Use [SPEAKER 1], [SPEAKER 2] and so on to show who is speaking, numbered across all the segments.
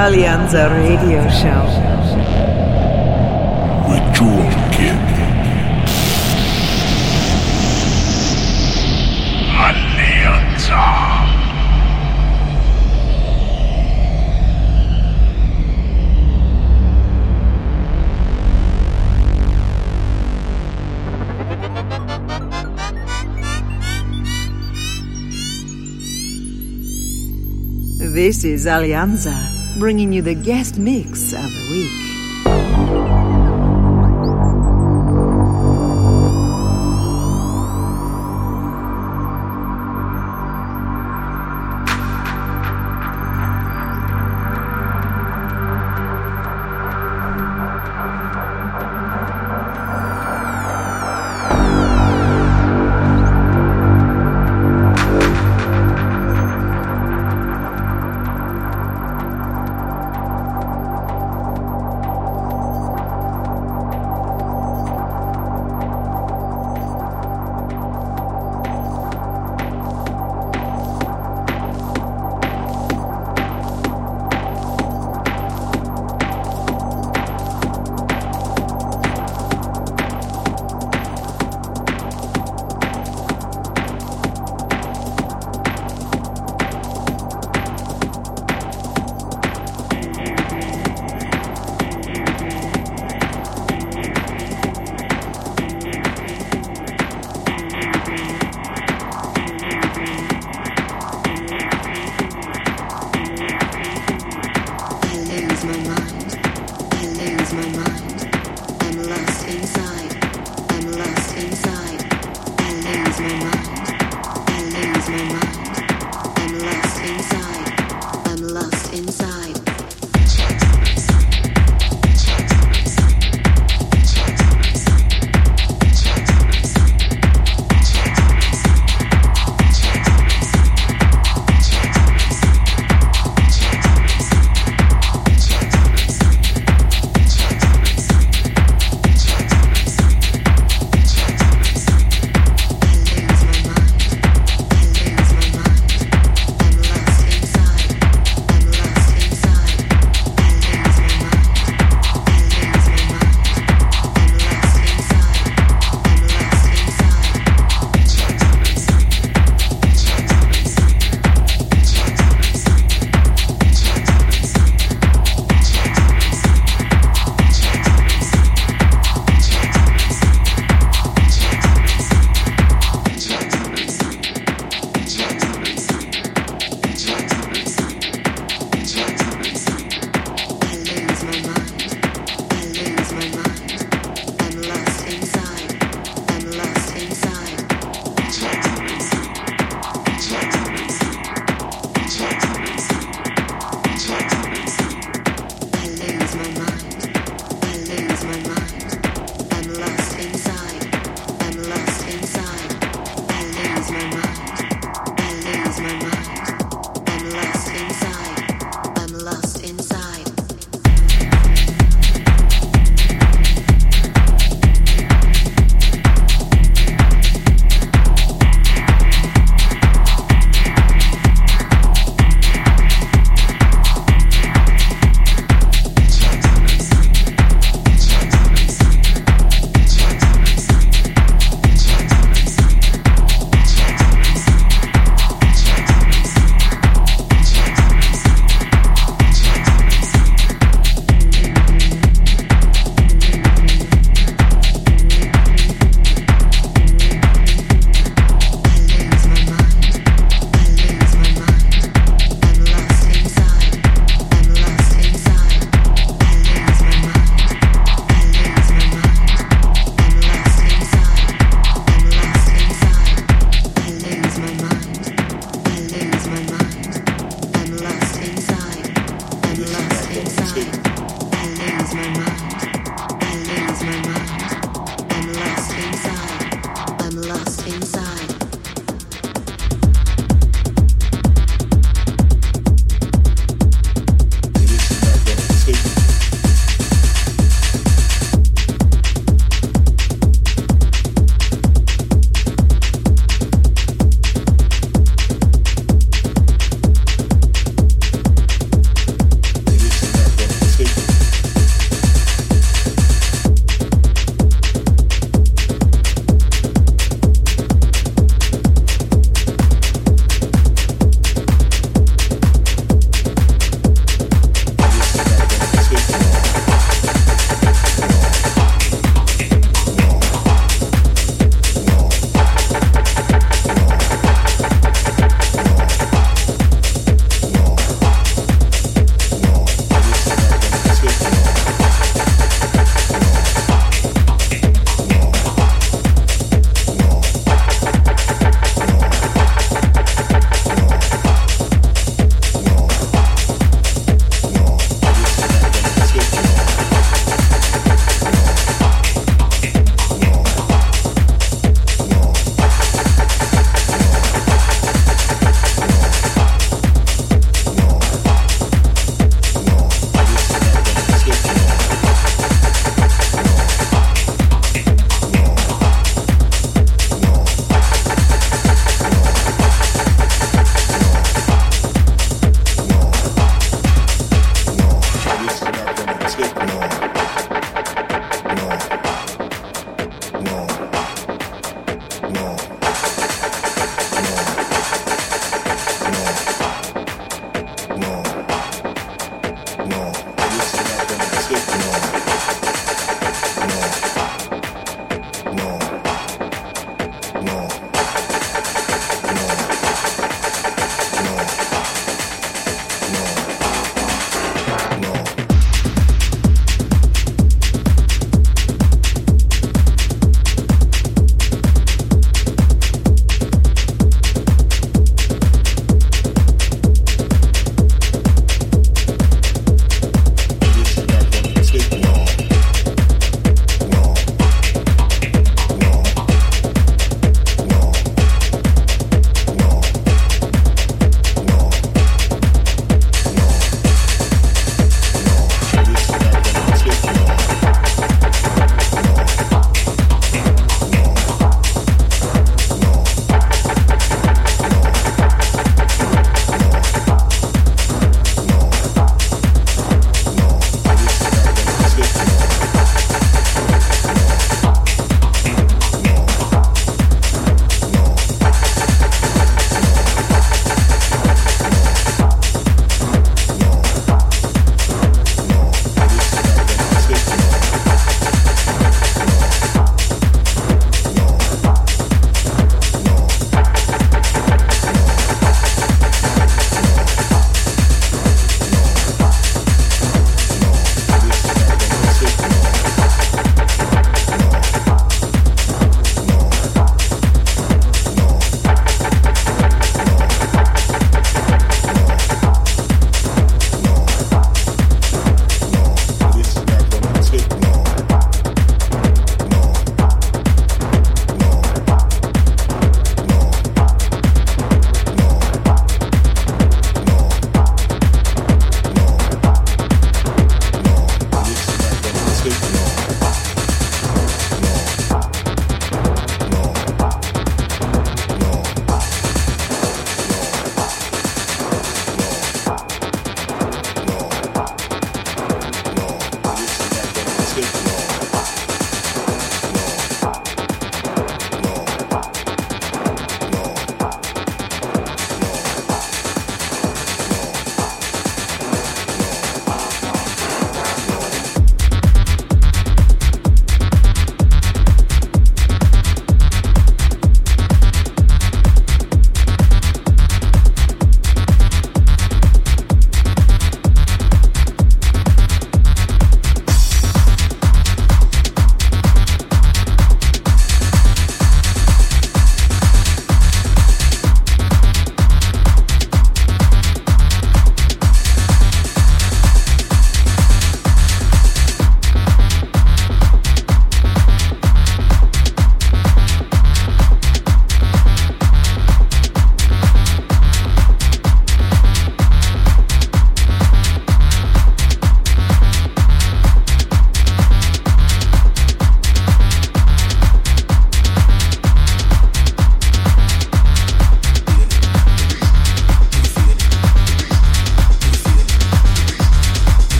[SPEAKER 1] Alianza Radio Show.
[SPEAKER 2] with George Kid. Alianza.
[SPEAKER 1] This is Alianza, bringing you the guest mix of the week.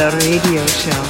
[SPEAKER 1] Alianza Radio Show.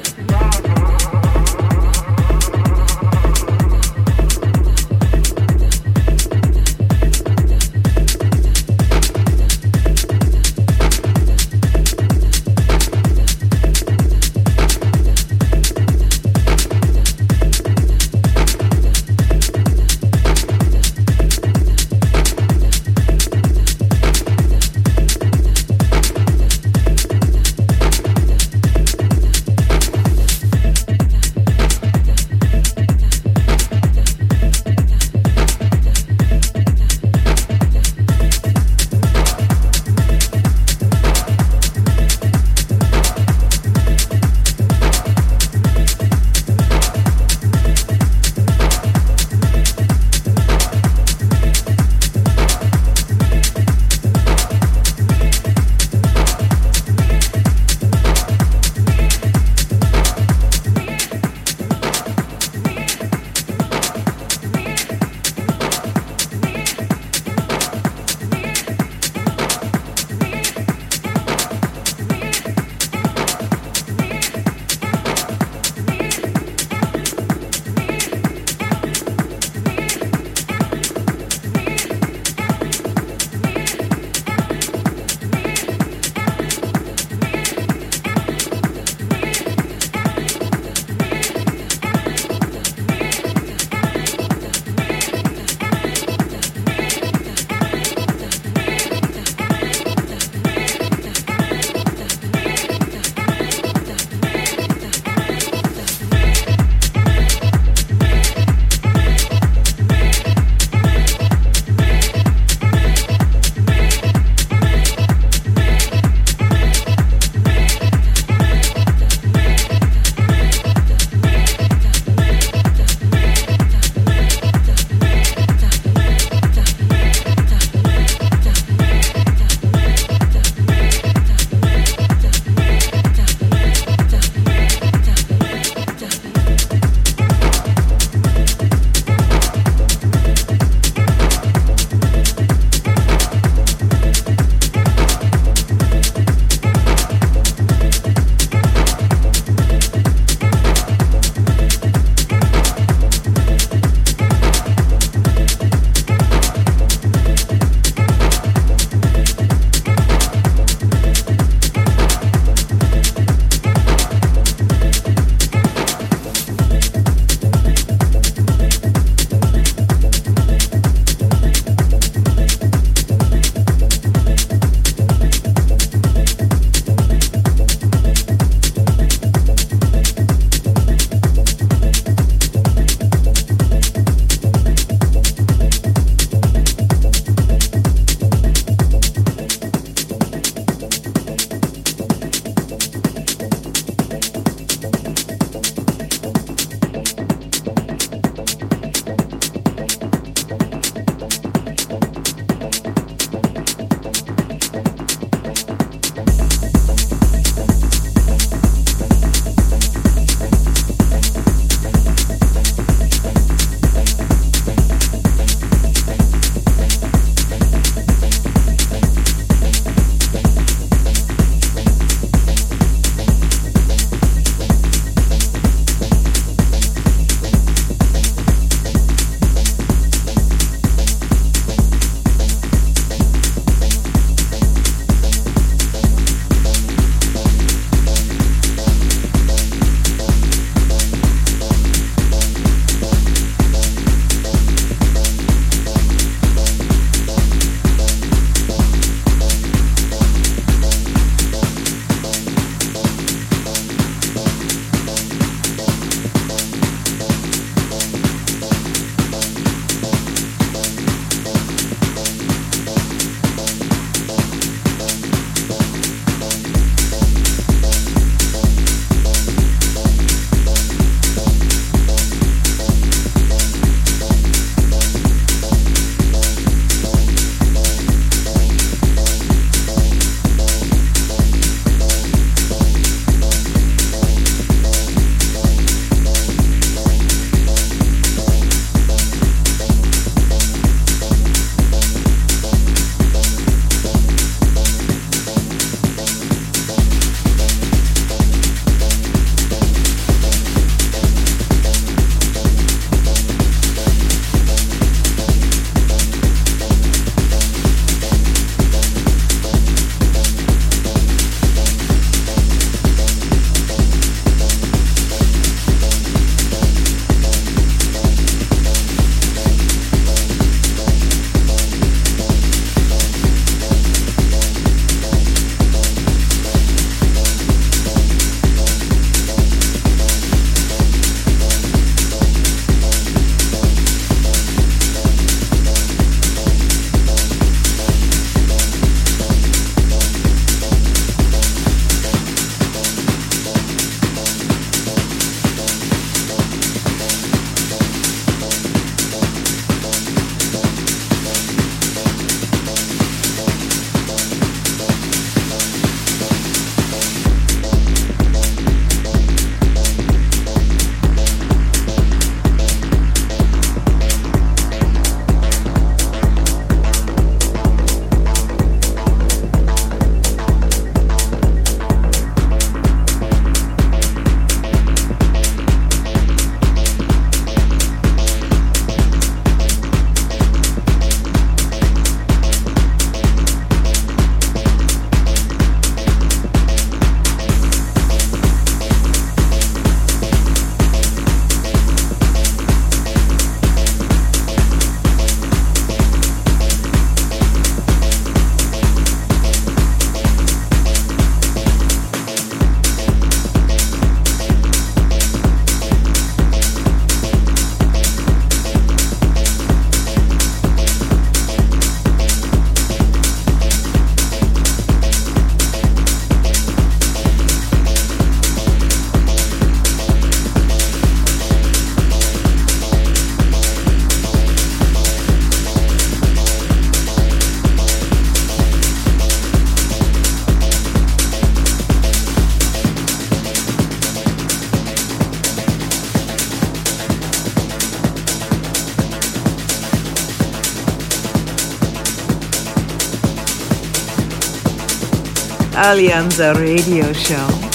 [SPEAKER 1] Alianza Radio Show.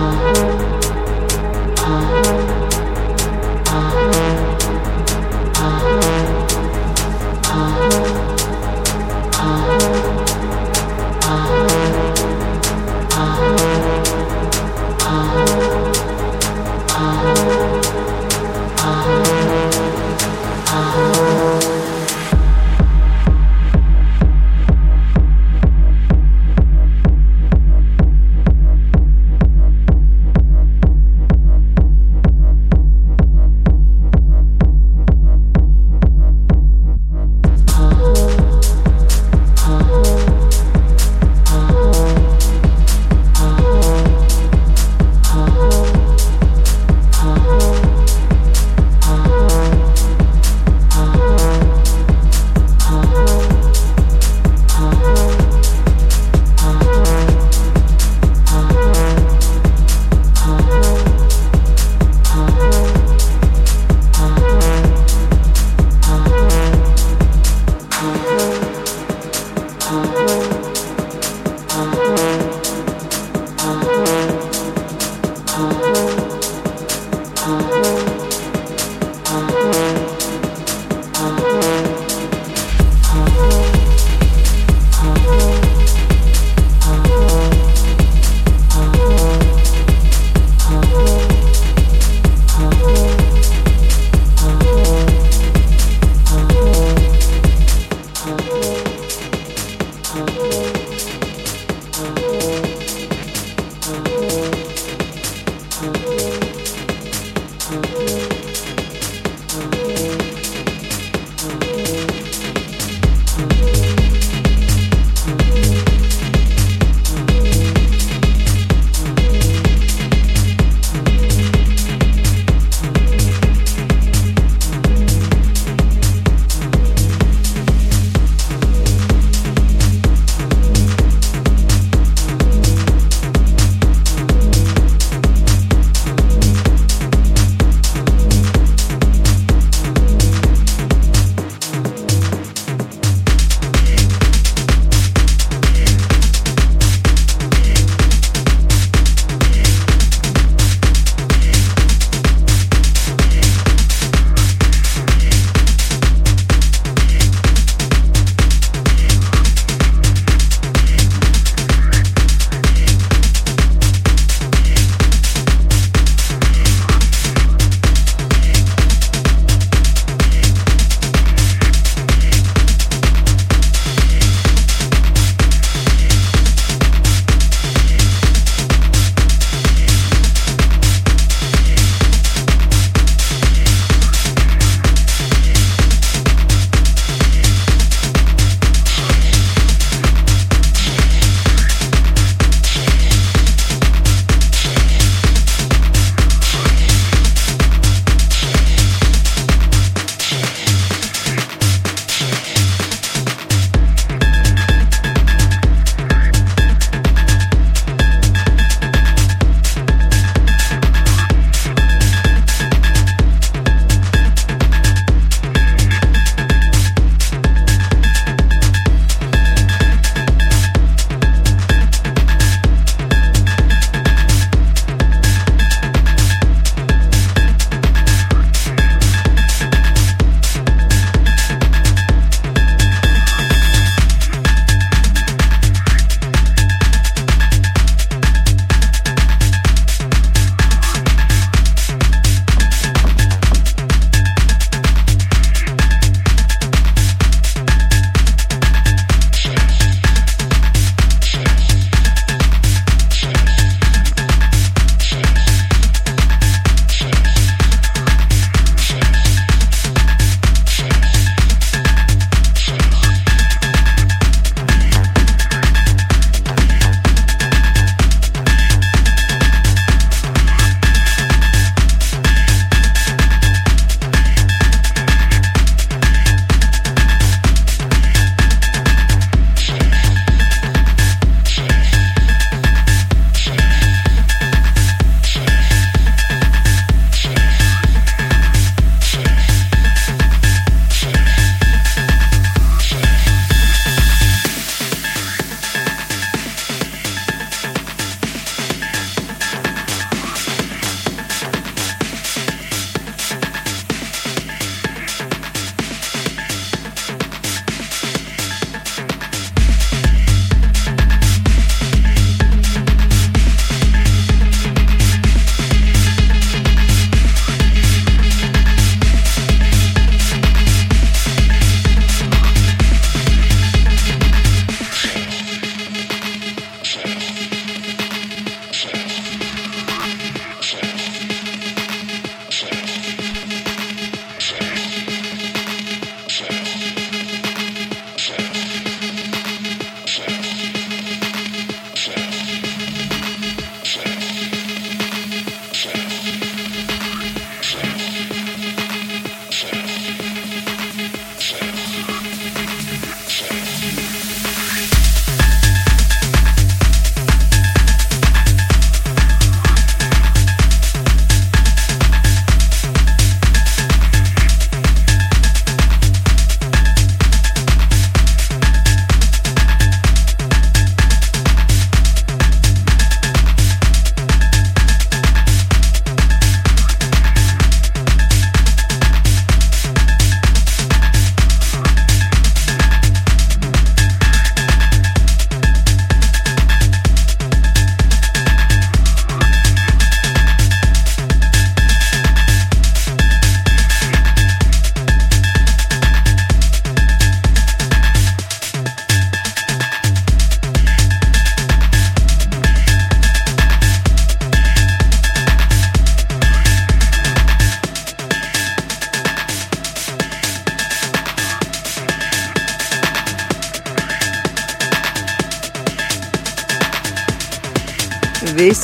[SPEAKER 1] oh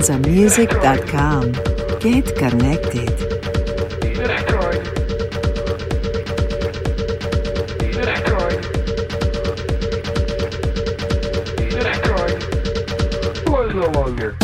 [SPEAKER 1] danzamusic.com. Get connected. no longer.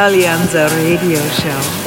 [SPEAKER 1] Alianza Radio Show.